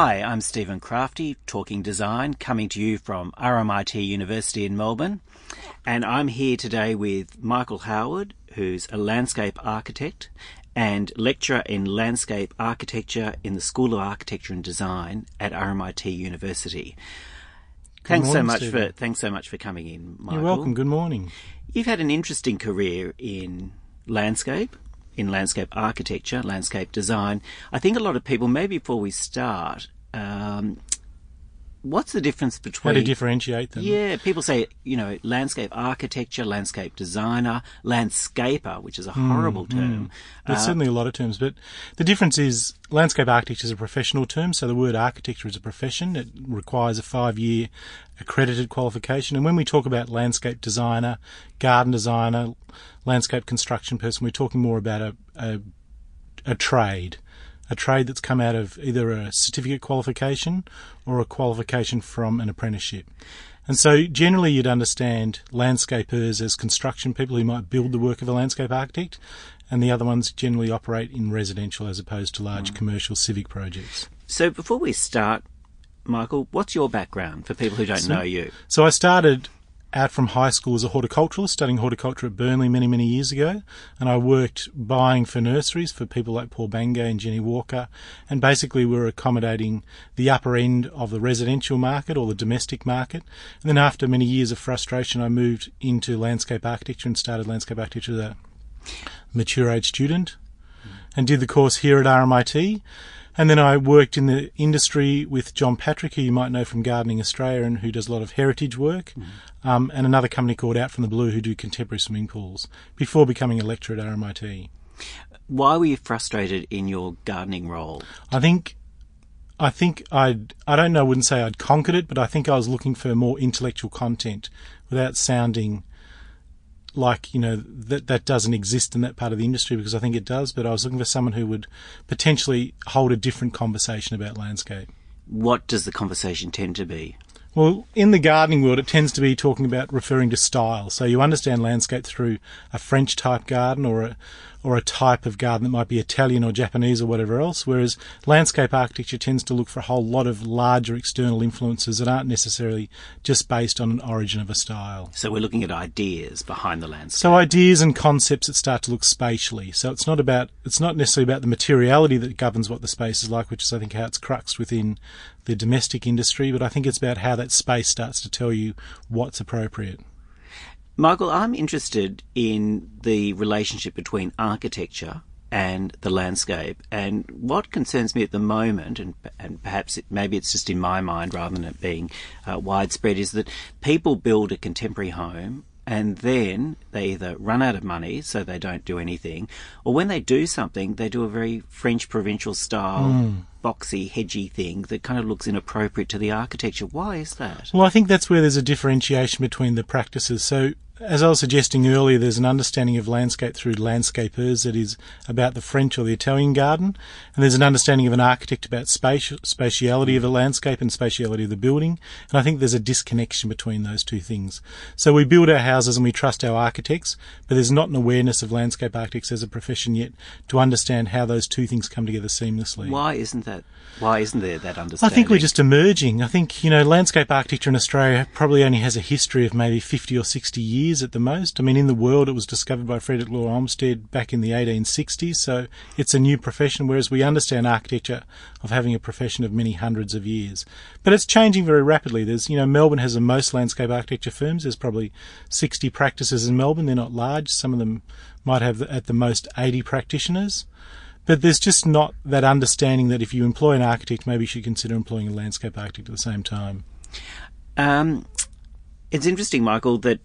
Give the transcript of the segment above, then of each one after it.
Hi, I'm Stephen Crafti, Talking Design, coming to you from RMIT University in Melbourne. And I'm here today with Michael Howard, who's a landscape architect and lecturer in landscape architecture in the School of Architecture and Design at RMIT University. thanks morning, so much Stephen. for thanks so much for coming in, Michael. You're welcome. Good morning. You've had an interesting career in landscape, in landscape architecture, landscape design. I think a lot of people, maybe before we start, um, what's the difference between How to differentiate them? yeah, people say, you know, landscape architecture, landscape designer, landscaper, which is a horrible term. There's Uh, certainly a lot of terms, but the difference is landscape architecture is a professional term, so the word architecture is a profession. It requires a five year accredited qualification. And when we talk about landscape designer, garden designer, landscape construction person, we're talking more about a, a, a trade. A trade that's come out of either a certificate qualification or a qualification from an apprenticeship. And so generally you'd understand landscapers as construction people who might build the work of a landscape architect, and the other ones generally operate in residential as opposed to large mm. commercial civic projects. so before we start, Michael, what's your background for people who don't know you? So I started out from high school as a horticulturalist, studying horticulture at Burnley many, many years ago. And I worked buying for nurseries for people like Paul Bangay and Jenny Walker. And basically we were accommodating the upper end of the residential market or the domestic market. And then after many years of frustration, I moved into landscape architecture and started landscape architecture as a mature age student and did the course here at RMIT. And then I worked in the industry with John Patrick, who you might know from Gardening Australia and who does a lot of heritage work, um, and another company called Out from the Blue who do contemporary swimming pools before becoming a lecturer at RMIT. Why were you frustrated in your gardening role? I think, I think I'd, I don't know, I wouldn't say I'd conquered it, but I think I was looking for more intellectual content without sounding like, you know, that, that doesn't exist in that part of the industry because I think it does, but I was looking for someone who would potentially hold a different conversation about landscape. What does the conversation tend to be? Well, in the gardening world, it tends to be talking about referring to style. So you understand landscape through a French type garden or a or a type of garden that might be Italian or Japanese or whatever else. Whereas landscape architecture tends to look for a whole lot of larger external influences that aren't necessarily just based on an origin of a style. So we're looking at ideas behind the landscape. So ideas and concepts that start to look spatially. So it's not about it's not necessarily about the materiality that governs what the space is like, which is I think how it's cruxed within the domestic industry, but I think it's about how that space starts to tell you what's appropriate. Michael, I'm interested in the relationship between architecture and the landscape. And what concerns me at the moment, and, and perhaps it, maybe it's just in my mind rather than it being uh, widespread, is that people build a contemporary home and then they either run out of money, so they don't do anything, or when they do something, they do a very French provincial style, hmm. boxy, hedgy thing that kind of looks inappropriate to the architecture. Why is that? Well, I think that's where there's a differentiation between the practices. So, as I was suggesting earlier, there's an understanding of landscape through landscapers that is about the French or the Italian garden, and there's an understanding of an architect about space, spatiality of a landscape and spatiality of the building. And I think there's a disconnection between those two things. So we build our houses and we trust our architects, but there's not an awareness of landscape architects as a profession yet to understand how those two things come together seamlessly. Why isn't that? Why isn't there that understanding? I think we're just emerging. I think, you know, landscape architecture in Australia probably only has a history of maybe 50 or 60 years at the most. I mean, in the world, it was discovered by Frederick Law Olmsted back in the 1860s, so it's a new profession, whereas we understand architecture of having a profession of many hundreds of years. But it's changing very rapidly. There's, you know, Melbourne has the most landscape architecture firms. There's probably 60 practices in Melbourne. They're not large. Some of them might have at the most 80 practitioners. But there's just not that understanding that if you employ an architect, maybe you should consider employing a landscape architect at the same time. Um, it's interesting, Michael, that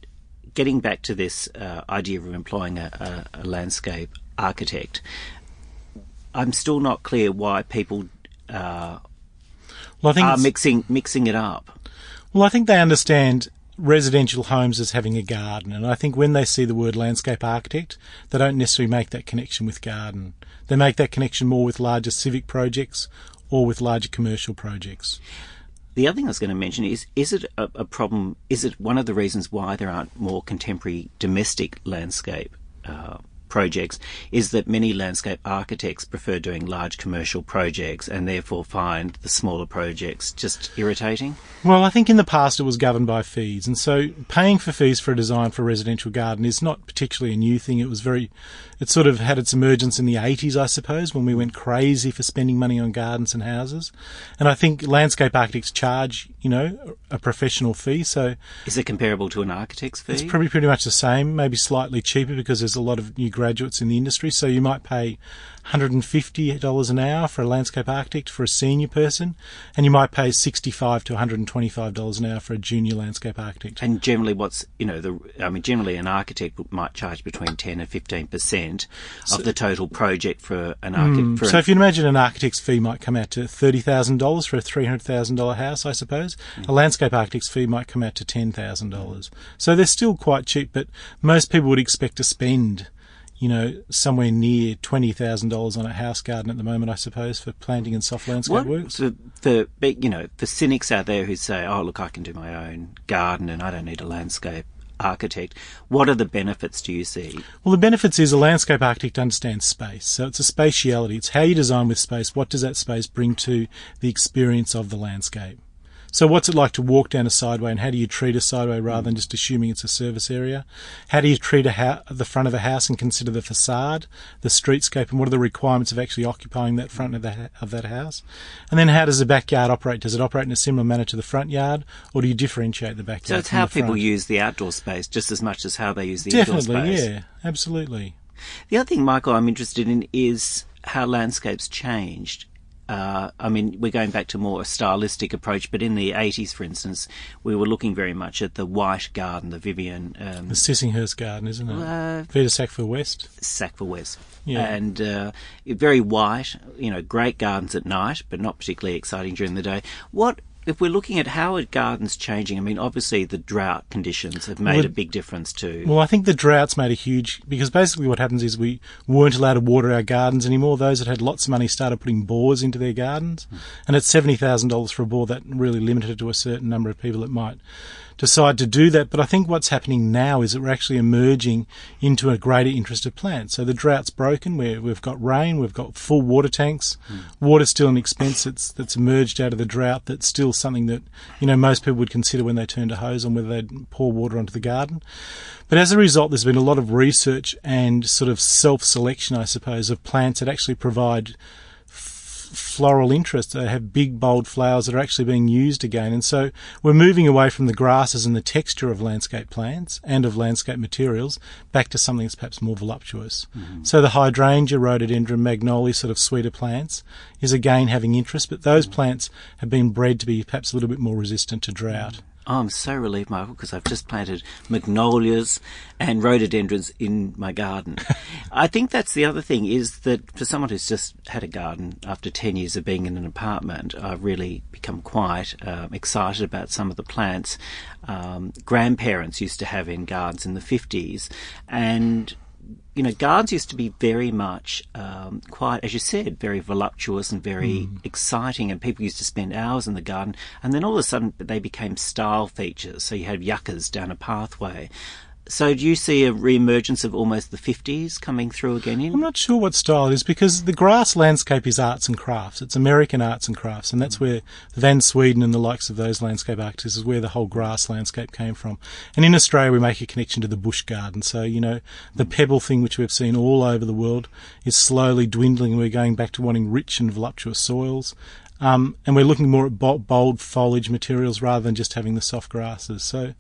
getting back to this uh, idea of employing a, a, a landscape architect, I'm still not clear why people uh, Well, I think are it's- mixing mixing it up. Well, I think they understand residential homes as having a garden, and I think when they see the word landscape architect, they don't necessarily make that connection with garden. They make that connection more with larger civic projects or with larger commercial projects. The other thing I was going to mention is: is it a, a problem? Is it one of the reasons why there aren't more contemporary domestic landscape uh, projects is that many landscape architects prefer doing large commercial projects and therefore find the smaller projects just irritating? Well, I think in the past it was governed by fees, and so paying for fees for a design for a residential garden is not particularly a new thing. It was very, it sort of had its emergence in the 80s, I suppose, when we went crazy for spending money on gardens and houses. And I think landscape architects charge, you know, a professional fee. So is it comparable to an architect's fee? It's probably pretty much the same, maybe slightly cheaper because there's a lot of new graduates in the industry. So you might pay $150 an hour for a landscape architect for a senior person, and you might pay 65 to $125 an hour for a junior landscape architect. And generally, what's, you know, the, I mean, generally an architect might charge between 10 and 15% so, of the total project for an architect. Mm, so if you imagine an architect's fee might come out to $30,000 for a $300,000 house, I suppose, mm. a landscape architect's fee might come out to $10,000. So they're still quite cheap, but most people would expect to spend you know, somewhere near twenty thousand dollars on a house garden at the moment, I suppose, for planting and soft landscape what, works. For, for you know, for cynics out there who say, "Oh, look, I can do my own garden and I don't need a landscape architect. What are the benefits do you see? Well, the benefits is a landscape architect understands space. So it's a spatiality. It's how you design with space. What does that space bring to the experience of the landscape? So what's it like to walk down a sideway and how do you treat a sideway rather than just assuming it's a service area? How do you treat a the front of a house and consider the facade, the streetscape and what are the requirements of actually occupying that front of, the, of that house? And then how does the backyard operate? Does it operate in a similar manner to the front yard or do you differentiate the backyard? So it's how people use the outdoor space just as much as how they use the Definitely, indoor space. Definitely, yeah, absolutely. The other thing, Michael, I'm interested in is how landscapes changed uh, I mean, we're going back to more a stylistic approach, but in the 80s, for instance, we were looking very much at the White Garden, the Vivian. Um, the Sissinghurst Garden, isn't it? Uh, Vita Sackville West. Sackville West. Yeah. And uh, very white, you know, great gardens at night, but not particularly exciting during the day. What if we're looking at how are gardens changing, I mean, obviously the drought conditions have made well, a big difference too. Well, I think the droughts made a huge because basically what happens is we weren't allowed to water our gardens anymore. Those that had lots of money started putting bores into their gardens, mm. and at seventy thousand dollars for a bore, that really limited it to a certain number of people that might decide to do that. But I think what's happening now is that we're actually emerging into a greater interest of plants. So the drought's broken. we have got rain. We've got full water tanks. Mm. Water's still an expense that's, that's emerged out of the drought. That's still something that, you know, most people would consider when they turn to hose on whether they'd pour water onto the garden. But as a result, there's been a lot of research and sort of self-selection, I suppose, of plants that actually provide floral interest. They have big, bold flowers that are actually being used again. And so we're moving away from the grasses and the texture of landscape plants and of landscape materials back to something that's perhaps more voluptuous. Mm-hmm. So the hydrangea, rhododendron, magnolia, sort of sweeter plants is again having interest, but those mm-hmm. plants have been bred to be perhaps a little bit more resistant to drought. Mm-hmm. Oh, I'm so relieved, Michael, because I've just planted magnolias and rhododendrons in my garden. I think that's the other thing is that for someone who's just had a garden after 10 years of being in an apartment, I've really become quite um, excited about some of the plants um, grandparents used to have in gardens in the 50s. And you know, gardens used to be very much um, quite, as you said, very voluptuous and very mm. exciting, and people used to spend hours in the garden. And then all of a sudden, they became style features. So you had yuccas down a pathway. So do you see a re-emergence of almost the 50s coming through again? In? I'm not sure what style it is because the grass landscape is arts and crafts. It's American arts and crafts, and that's where Van Sweden and the likes of those landscape architects is where the whole grass landscape came from. And in Australia, we make a connection to the bush garden. So you know, the pebble thing, which we've seen all over the world, is slowly dwindling, we're going back to wanting rich and voluptuous soils. Um, and we're looking more at bold foliage materials rather than just having the soft grasses. So,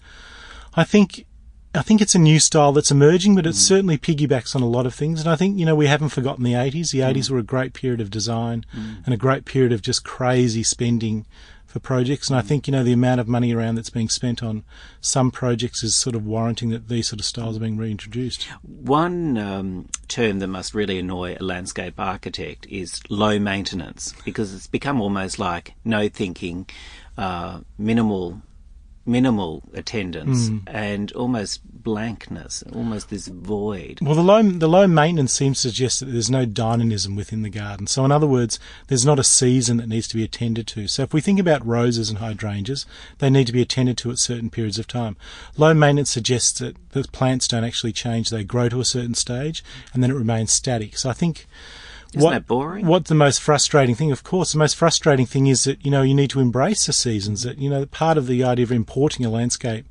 I think I think it's a new style that's emerging, but it mm. certainly piggybacks on a lot of things. And I think, you know, we haven't forgotten the 80s. The mm. 80s were a great period of design mm. and a great period of just crazy spending for projects. And I mm. think, you know, the amount of money around that's being spent on some projects is sort of warranting that these sort of styles are being reintroduced. One um, term that must really annoy a landscape architect is low maintenance because it's become almost like no thinking, uh, minimal minimal attendance Hmm. and almost blankness, almost this void. Well, the low the low maintenance seems to suggest that there's no dynamism within the garden. So, in other words, there's not a season that needs to be attended to. So, if we think about roses and hydrangeas, they need to be attended to at certain periods of time. Low maintenance suggests that the plants don't actually change; they grow to a certain stage, and then it remains static. So, I think. Isn't that boring? What the most frustrating thing, of course, the most frustrating thing is that you know you need to embrace the seasons. That you know part of the idea of importing a landscape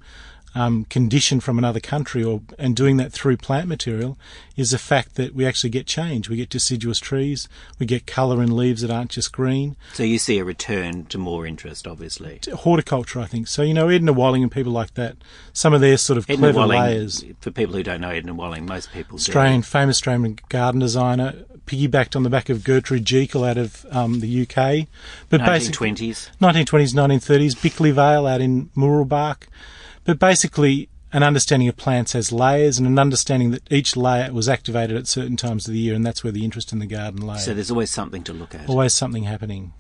um, condition from another country, or and doing that through plant material, is the fact that we actually get change. We get deciduous trees, we get colour in leaves that aren't just green. So you see a return to more interest, obviously. Horticulture, I think. So you know Edna Walling and people like that. Some of their sort of Edna clever Walling, layers. for people who don't know Edna Walling, most people do. Australian, famous Australian garden designer, piggybacked on the back of Gertrude Jekyll out of um, the UK. But basically, 1920s. 1920s, 1930s, Bickleigh Vale out in Mooroolbark. But basically, an understanding of plants as layers and an understanding that each layer was activated at certain times of the year, and that's where the interest in the garden lay. So there's always something to look at. Always something happening.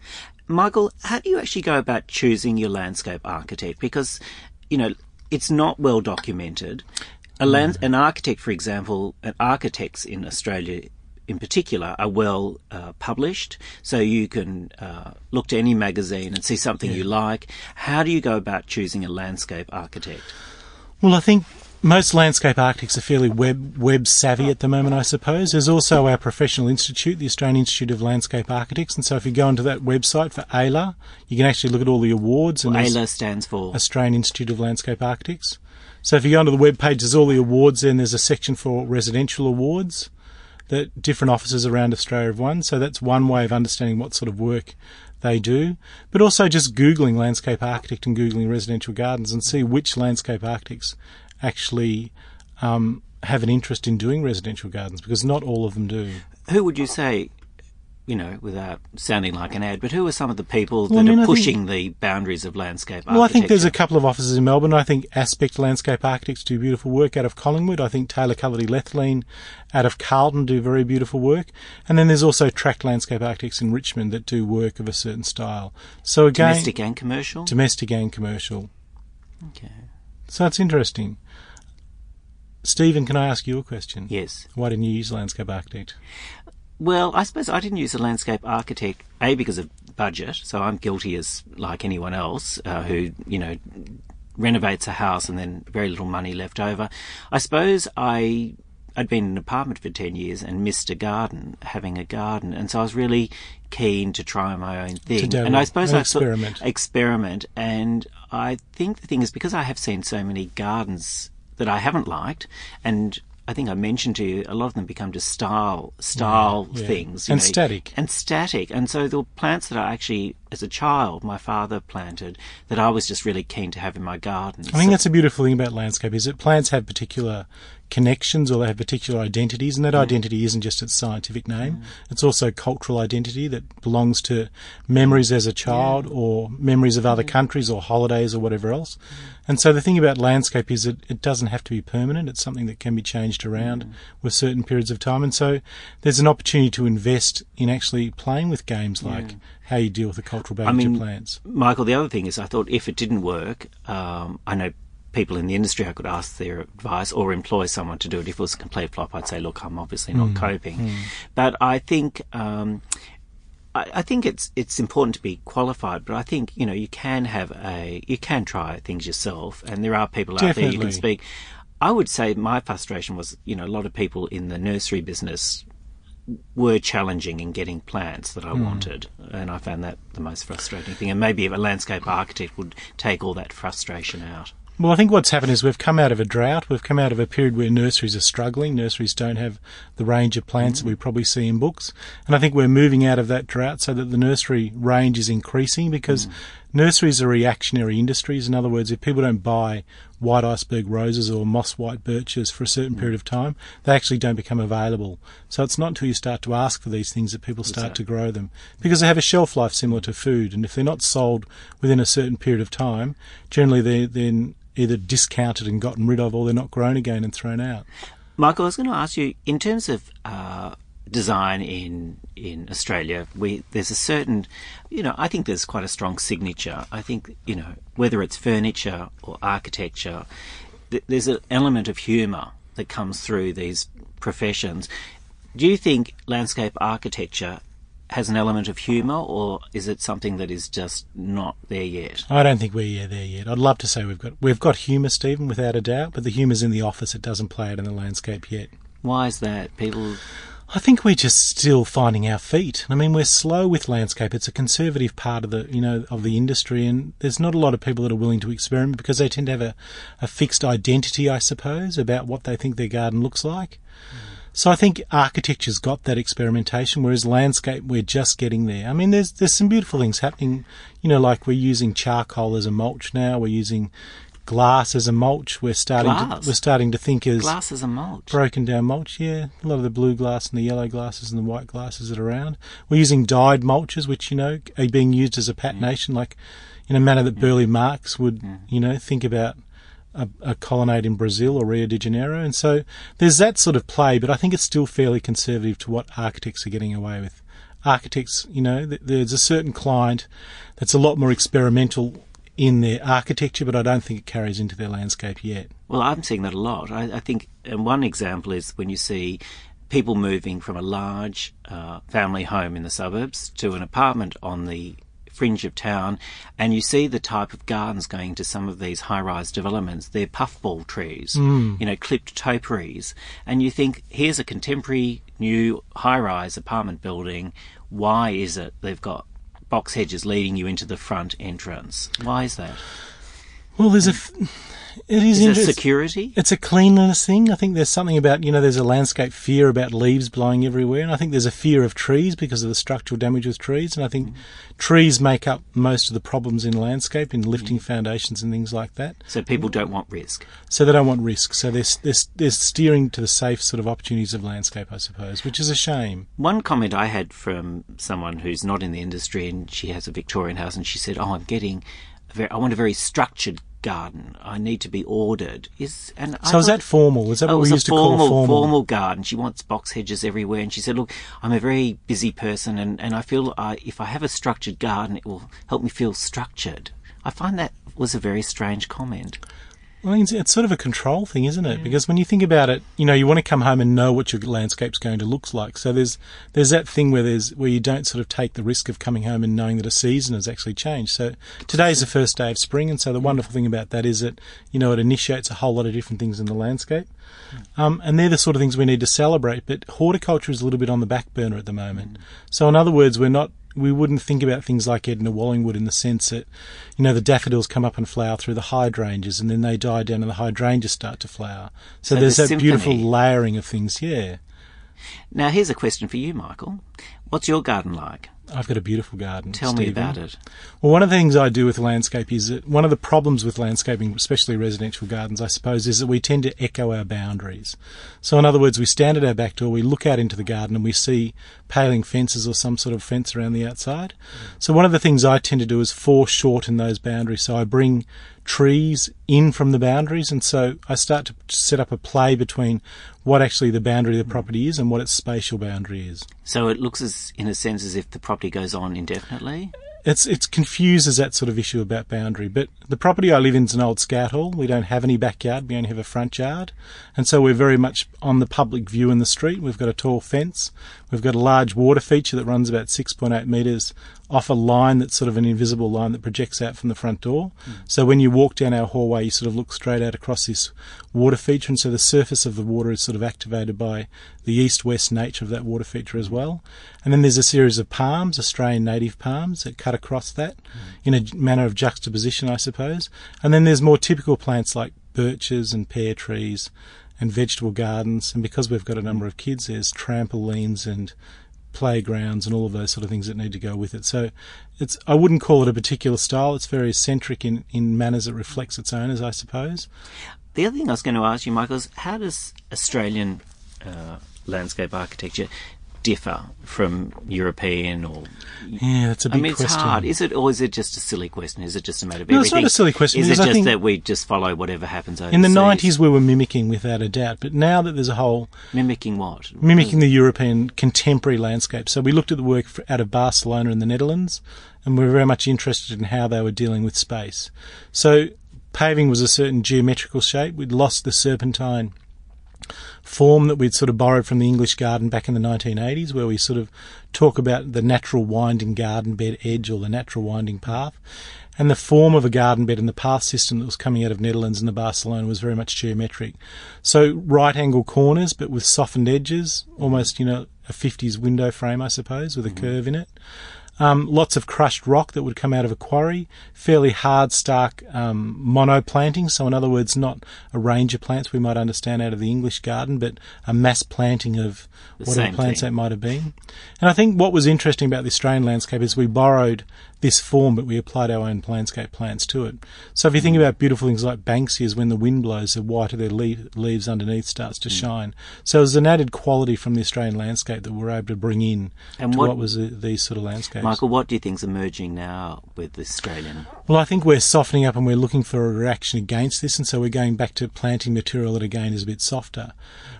Michael, how do you actually go about choosing your landscape architect? Because, you know, it's not well documented. A land, an architect, for example, architects in Australia in particular are well uh, published, so you can uh, look to any magazine and see something you like. How do you go about choosing a landscape architect? Well, I think most landscape architects are fairly web web savvy at the moment, I suppose. There's also our professional institute, the Australian Institute of Landscape Architects, and so if you go onto that website for AILA, you can actually look at all the awards. And there's- AILA stands for Australian Institute of Landscape Architects. So if you go onto the web page, there's all the awards there, and there's a section for residential awards that different offices around Australia have won. So that's one way of understanding what sort of work they do. But also just Googling landscape architect and Googling residential gardens and see which landscape architects actually um, have an interest in doing residential gardens because not all of them do. who would you say, you know, without sounding like an ad, but who are some of the people that Well, I mean, are I think- pushing the boundaries of landscape architecture? Well, I think there's a couple of offices in Melbourne. I think Aspect Landscape Architects do beautiful work out of Collingwood. I think Taylor Cullity Lethlean out of Carlton do very beautiful work. And then there's also Tract Landscape Architects in Richmond that do work of a certain style. So again, domestic and commercial. domestic and commercial. okay. So that's interesting. Stephen, can I ask you a question? Yes. Why didn't you use Landscape Architect? Well, I suppose I didn't use a landscape architect a because of budget, so I'm guilty as like anyone else uh, who you know renovates a house and then very little money left over. I suppose I I'd been in an apartment for ten years and missed a garden, having a garden, and so I was really keen to try my own thing. and I suppose I thought- experiment. experiment, and I think the thing is because I have seen so many gardens that I haven't liked, and I think I mentioned to you a lot of them become just style style yeah. things you And know, static. and static. And so the plants that I actually, as a child, my father planted that I was just really keen to have in my garden. I think that's a beautiful thing about landscape is that plants have particular connections or they have particular identities, and that mm. identity isn't just its scientific name; it's also cultural identity that belongs to memories as a child or memories of other mm. countries or holidays or whatever else. And so the thing about landscape is that it doesn't have to be permanent; it's something that can be changed around mm. with certain periods of time. And so there's an opportunity to invest in actually playing with games like how you deal with the cultural baggage mean, of plants. Michael, the other thing is, I thought if it didn't work, um, I know people in the industry I could ask their advice or employ someone to do it. If it was a complete flop, I'd say, look, I'm obviously not coping. But I think. Um, I I think it's it's important to be qualified, but I think you know you can have a you can try things yourself, and there are people out there you can speak. I would say my frustration was you know a lot of people in the nursery business were challenging in getting plants that I Hmm. wanted, and I found that the most frustrating thing. And maybe a landscape architect would take all that frustration out. Well, I think what's happened is we've come out of a drought. We've come out of a period where nurseries are struggling. Nurseries don't have the range of plants that we probably see in books. And I think we're moving out of that drought so that the nursery range is increasing because nurseries are reactionary industries. In other words, if people don't buy white iceberg roses or moss white birches for a certain period of time, they actually don't become available. So it's not until you start to ask for these things that people start to grow them because they have a shelf life similar to food. And if they're not sold within a certain period of time, generally they're then either discounted and gotten rid of or they're not grown again and thrown out. Michael, I was going to ask you in terms of uh, design in in Australia, we there's a certain, you know, I think there's quite a strong signature. I think you know whether it's furniture or architecture, th- there's an element of humour that comes through these professions. Do you think landscape architecture has an element of humour, or is it something that is just not there yet? I don't think we're there yet. I'd love to say we've got we've got humour, Stephen, without a doubt, but the humour's in the office. It doesn't play it in the landscape yet. Why is that? People I think we're just still finding our feet. I mean, we're slow with landscape. It's a conservative part of the, you know, of the industry, and there's not a lot of people that are willing to experiment because they tend to have a, a fixed identity, I suppose, about what they think their garden looks like. Mm. So I think architecture's got that experimentation, whereas landscape we're just getting there. I mean, there's there's some beautiful things happening. You know, like we're using charcoal as a mulch now. We're using glass as a mulch. We're starting Glass? to we're starting to think as glass as a mulch. broken down mulch. Yeah, a lot of the blue glass and the yellow glasses and the white glasses that are around. We're using dyed mulches, which you know are being used as a patination, like in a manner that Burle Marx would, you know, think about a, a colonnade in Brazil or Rio de Janeiro. And so there's that sort of play, but I think it's still fairly conservative to what architects are getting away with. Architects, you know, th- there's a certain client that's a lot more experimental in their architecture, but I don't think it carries into their landscape yet. Well, I'm seeing that a lot. I, I think, and one example is when you see people moving from a large uh, family home in the suburbs to an apartment on the fringe of town, and you see the type of gardens going to some of these high-rise developments. They're puffball trees, you know, clipped topiaries, and you think, here's a contemporary new high-rise apartment building. Why is it they've got box hedges leading you into the front entrance? Why is that? Well, there's a. F- it is, Is it security? It's a cleanliness thing. I think there's something about, you know, there's a landscape fear about leaves blowing everywhere. And I think there's a fear of trees because of the structural damage with trees. And I think trees make up most of the problems in landscape, in lifting mm. foundations and things like that. So people don't want risk. So they don't want risk. So they're, they're, they're steering to the safe sort of opportunities of landscape, I suppose, which is a shame. One comment I had from someone who's not in the industry and she has a Victorian house and she said, "Oh, I'm getting, very, I want a very structured garden. I need to be ordered." Is and I So is that formal? Is that Oh, what it we used a to formal, call formal? garden. She wants box hedges everywhere, and she said, "Look, I'm a very busy person, and, and I feel I, if I have a structured garden, it will help me feel structured." I find that was a very strange comment. Well, it's, it's sort of a control thing, isn't it? Because when you think about it, you know, you want to come home and know what your landscape's going to look like. So there's there's that thing where there's where you don't sort of take the risk of coming home and knowing that a season has actually changed. So today's the first day of spring, and so the wonderful thing about that is that you know it initiates a whole lot of different things in the landscape, um, and they're the sort of things we need to celebrate. But horticulture is a little bit on the back burner at the moment. So in other words, we're not we wouldn't think about things like Edna Wallingwood in the sense that, you know, the daffodils come up and flower through the hydrangeas and then they die down and the hydrangeas start to flower. So, So there's the that beautiful layering of things, yeah. Now, here's a question for you, Michael. What's your garden like? I've got a beautiful garden. Tell me about it. Well, one of the things I do with landscape is that one of the problems with landscaping, especially residential gardens, I suppose, is that we tend to echo our boundaries. So, in other words, we stand at our back door, we look out into the garden, and we see paling fences or some sort of fence around the outside. So, one of the things I tend to do is foreshorten those boundaries. So, I bring trees in from the boundaries, and so I start to set up a play between what actually the boundary of the property is and what its spatial boundary is. So it looks as, in a sense, as if the property goes on indefinitely. it's it's confused as that sort of issue about boundary. But the property I live in is an old scout hall. We don't have any backyard. We only have a front yard, and so we're very much on the public view in the street. We've got a tall fence. We've got a large water feature that runs about six point eight metres off a line that's sort of an invisible line that projects out from the front door. So when you walk down our hallway, you sort of look straight out across this water feature, and so the surface of the water is sort of activated by the east-west nature of that water feature as well. And then there's a series of palms, Australian native palms, that cut across that in a manner of juxtaposition, I suppose. And then there's more typical plants like birches and pear trees and vegetable gardens. And because we've got a number of kids, there's trampolines and playgrounds and all of those sort of things that need to go with it. So it's I wouldn't call it a particular style. It's very eccentric in, in manners it reflects its owners, I suppose. The other thing I was going to ask you, Michael, is how does Australian uh, landscape architecture differ from European or? Yeah, that's a big I mean, it's question. hard. Is it, or is it just a silly question? Is it just a matter of No, it's not a silly question, Is it I just think- that we just follow whatever happens overseas? In the 90s, we were mimicking without a doubt, but now that there's a whole mimicking what? mimicking the European contemporary landscape. So we looked at the work f- out of Barcelona in the Netherlands, and we were very much interested in how they were dealing with space. So paving was a certain geometrical shape. We'd lost the serpentine form that we'd sort of borrowed from the English garden back in the 1980s, where we sort of talk about the natural winding garden bed edge or the natural winding path. And the form of a garden bed and the path system that was coming out of Netherlands and the Barcelona was very much geometric. So right angle corners, but with softened edges, almost, you know, a 50s window frame, I suppose, with a mm-hmm. curve in it. Um, lots of crushed rock that would come out of a quarry, fairly hard, stark um, monoplanting. So, in other words, not a range of plants we might understand out of the English garden, but a mass planting of The whatever plants thing. that might have been. And I think what was interesting about the Australian landscape is we borrowed this form, but we applied our own landscape plants to it. So, if you Mm. think about beautiful things like Banksias, when the wind blows, the white of their leaf, leaves underneath starts Mm. to shine. So, there's an added quality from the Australian landscape that we're able to bring in And to what- what, was uh, these sort of landscapes. Michael, what do you think's emerging now with the Australian? Well, I think we're softening up and we're looking for a reaction against this, and so we're going back to planting material that again is a bit softer.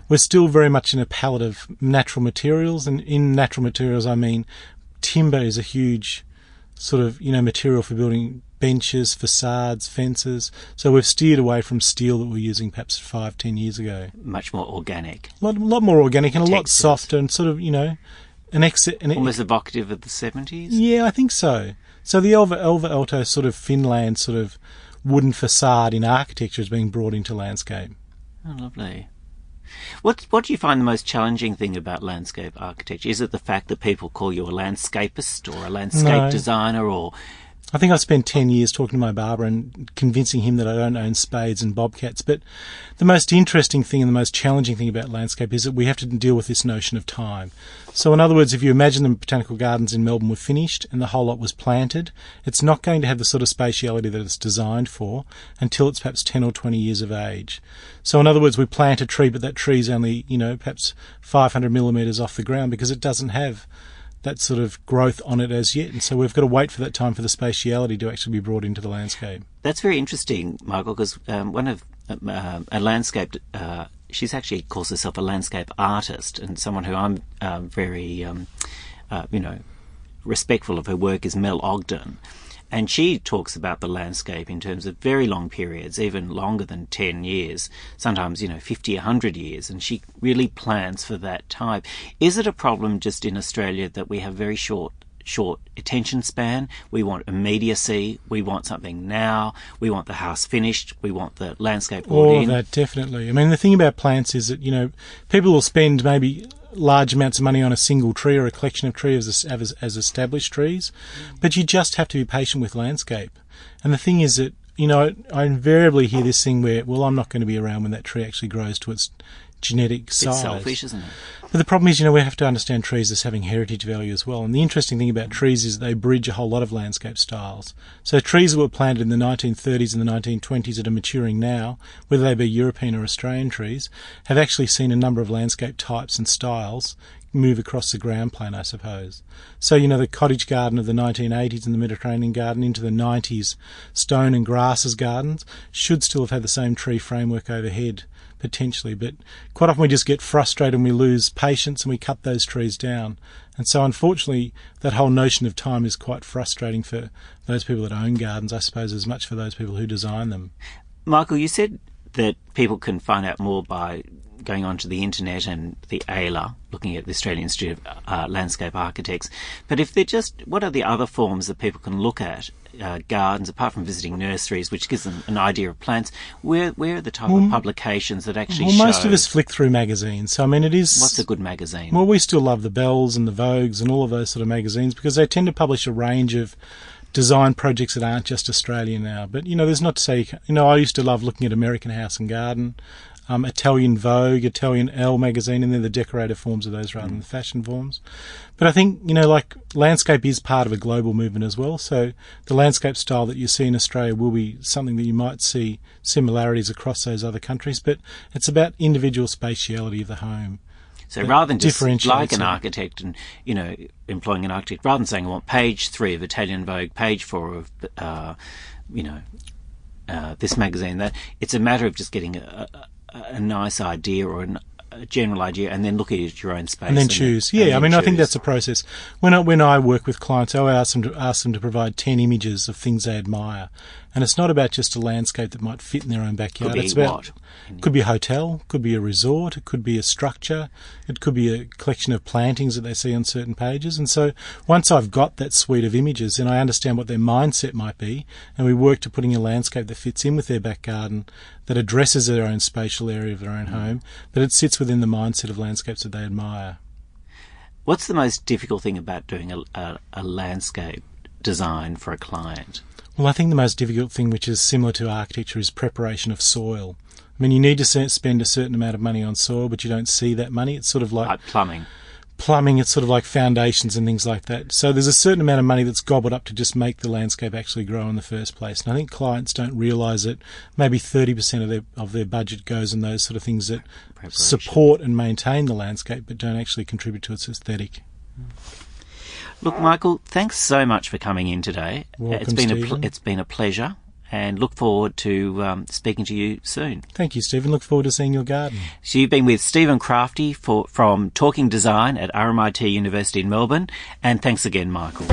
We're still very much in a palette of natural materials, and in natural materials, I mean timber is a huge sort of you know material for building benches, facades, fences. So we've steered away from steel that we were using perhaps five, ten years ago. Much more organic, A lot, lot more organic and a lot softer, and sort of you know an exit. An, almost evocative of the seventies. yeah, I think so. So the Alvar Alvar Aalto sort of Finland sort of wooden facade in architecture is being brought into landscape. Oh, lovely. What What do you find the most challenging thing about landscape architecture? Is it the fact that people call you a landscapist or a landscape No. designer, or I think I spent 10 years talking to my barber and convincing him that I don't own spades and bobcats. But the most interesting thing and the most challenging thing about landscape is that we have to deal with this notion of time. So, in other words, if you imagine the botanical gardens in Melbourne were finished and the whole lot was planted, it's not going to have the sort of spatiality that it's designed for until it's perhaps 10 or 20 years of age. So, in other words, we plant a tree, but that tree's only, you know, perhaps 500 millimetres off the ground because it doesn't have that sort of growth on it as yet. And so we've got to wait for that time for the spatiality to actually be brought into the landscape. That's very interesting, Michael, because um, one of um, uh, a landscape, uh, she's actually calls herself a landscape artist, and someone who I'm um, very, um, uh, you know, respectful of her work is Mel Ogden. And she talks about the landscape in terms of very long periods, even longer than 10 years, sometimes, you know, 50, 100 years. And she really plans for that time. Is it a problem just in Australia that we have very short short attention span. We want immediacy. We want something now. We want the house finished. We want the landscape All of in. that, definitely. I mean, the thing about plants is that, you know, people will spend maybe large amounts of money on a single tree or a collection of trees as, as, as established trees, but you just have to be patient with landscape. And the thing is that, you know, I invariably hear this thing where, well, I'm not going to be around when that tree actually grows to its genetic It's size. selfish, isn't it? But the problem is, you know, we have to understand trees as having heritage value as well. And the interesting thing about trees is they bridge a whole lot of landscape styles. So trees that were planted in the 1930s and the 1920s that are maturing now, whether they be European or Australian trees, have actually seen a number of landscape types and styles move across the ground plane, I suppose. So, you know, the cottage garden of the 1980s and the Mediterranean garden into the 90s stone and grasses gardens should still have had the same tree framework overhead potentially, but quite often we just get frustrated and we lose patience and we cut those trees down. And so, unfortunately, that whole notion of time is quite frustrating for those people that own gardens, I suppose, as much for those people who design them. Michael, you said that people can find out more by going onto the internet and the ALA, looking at the Australian Institute of uh, Landscape Architects. But if they're just, what are the other forms that people can look at? Uh, gardens, apart from visiting nurseries, which gives them an idea of plants. Where where are the type of publications that actually Well, show? most of us flick through magazines, so I mean, it is. What's a good magazine? Well, we still love the Belles and the Vogues and all of those sort of magazines because they tend to publish a range of design projects that aren't just Australian now. But, you know, there's not to say, you know, I used to love looking at American House and Garden, um, Italian Vogue, Italian Elle magazine, and then the decorative forms of those rather than the fashion forms. But I think, you know, like landscape is part of a global movement as well. So the landscape style that you see in Australia will be something that you might see similarities across those other countries. But it's about individual spatiality of the home. So rather than just like an architect and you know employing an architect, rather than saying I want page three of Italian Vogue, page four of uh, you know uh, this magazine, that it's a matter of just getting a, a, nice idea or an, a general idea, and then look at it at your own space, and then choose. and Yeah, then I mean, I think that's a process. When I, when I work with clients, I ask them to ask them to provide ten images of things they admire, and it's not about just a landscape that might fit in their own backyard. Could be it's about what? could be a hotel, could be a resort, it could be a structure, it could be a collection of plantings that they see on certain pages. And so once I've got that suite of images, then I understand what their mindset might be, and we work to putting a landscape that fits in with their back garden, that addresses their own spatial area of their own mm. home, but it sits within the mindset of landscapes that they admire. What's the most difficult thing about doing a, a, a landscape design for a client? Well, I think the most difficult thing, which is similar to architecture, is preparation of soil. I mean, you need to spend a certain amount of money on soil, but you don't see that money. It's sort of like Like plumbing. plumbing, it's sort of like foundations and things like that. So there's a certain amount of money that's gobbled up to just make the landscape actually grow in the first place. And I think clients don't realise that maybe 30% of their, of their budget goes in those sort of things that support and maintain the landscape, but don't actually contribute to its aesthetic. Hmm. Look, Michael, thanks so much for coming in today. Welcome, it's been a pl- it's been a pleasure, and look forward to um, speaking to you soon. Thank you, Stephen. Look forward to seeing your garden. So you've been with Stephen Crafti for, from Talking Design at RMIT University in Melbourne, and thanks again, Michael.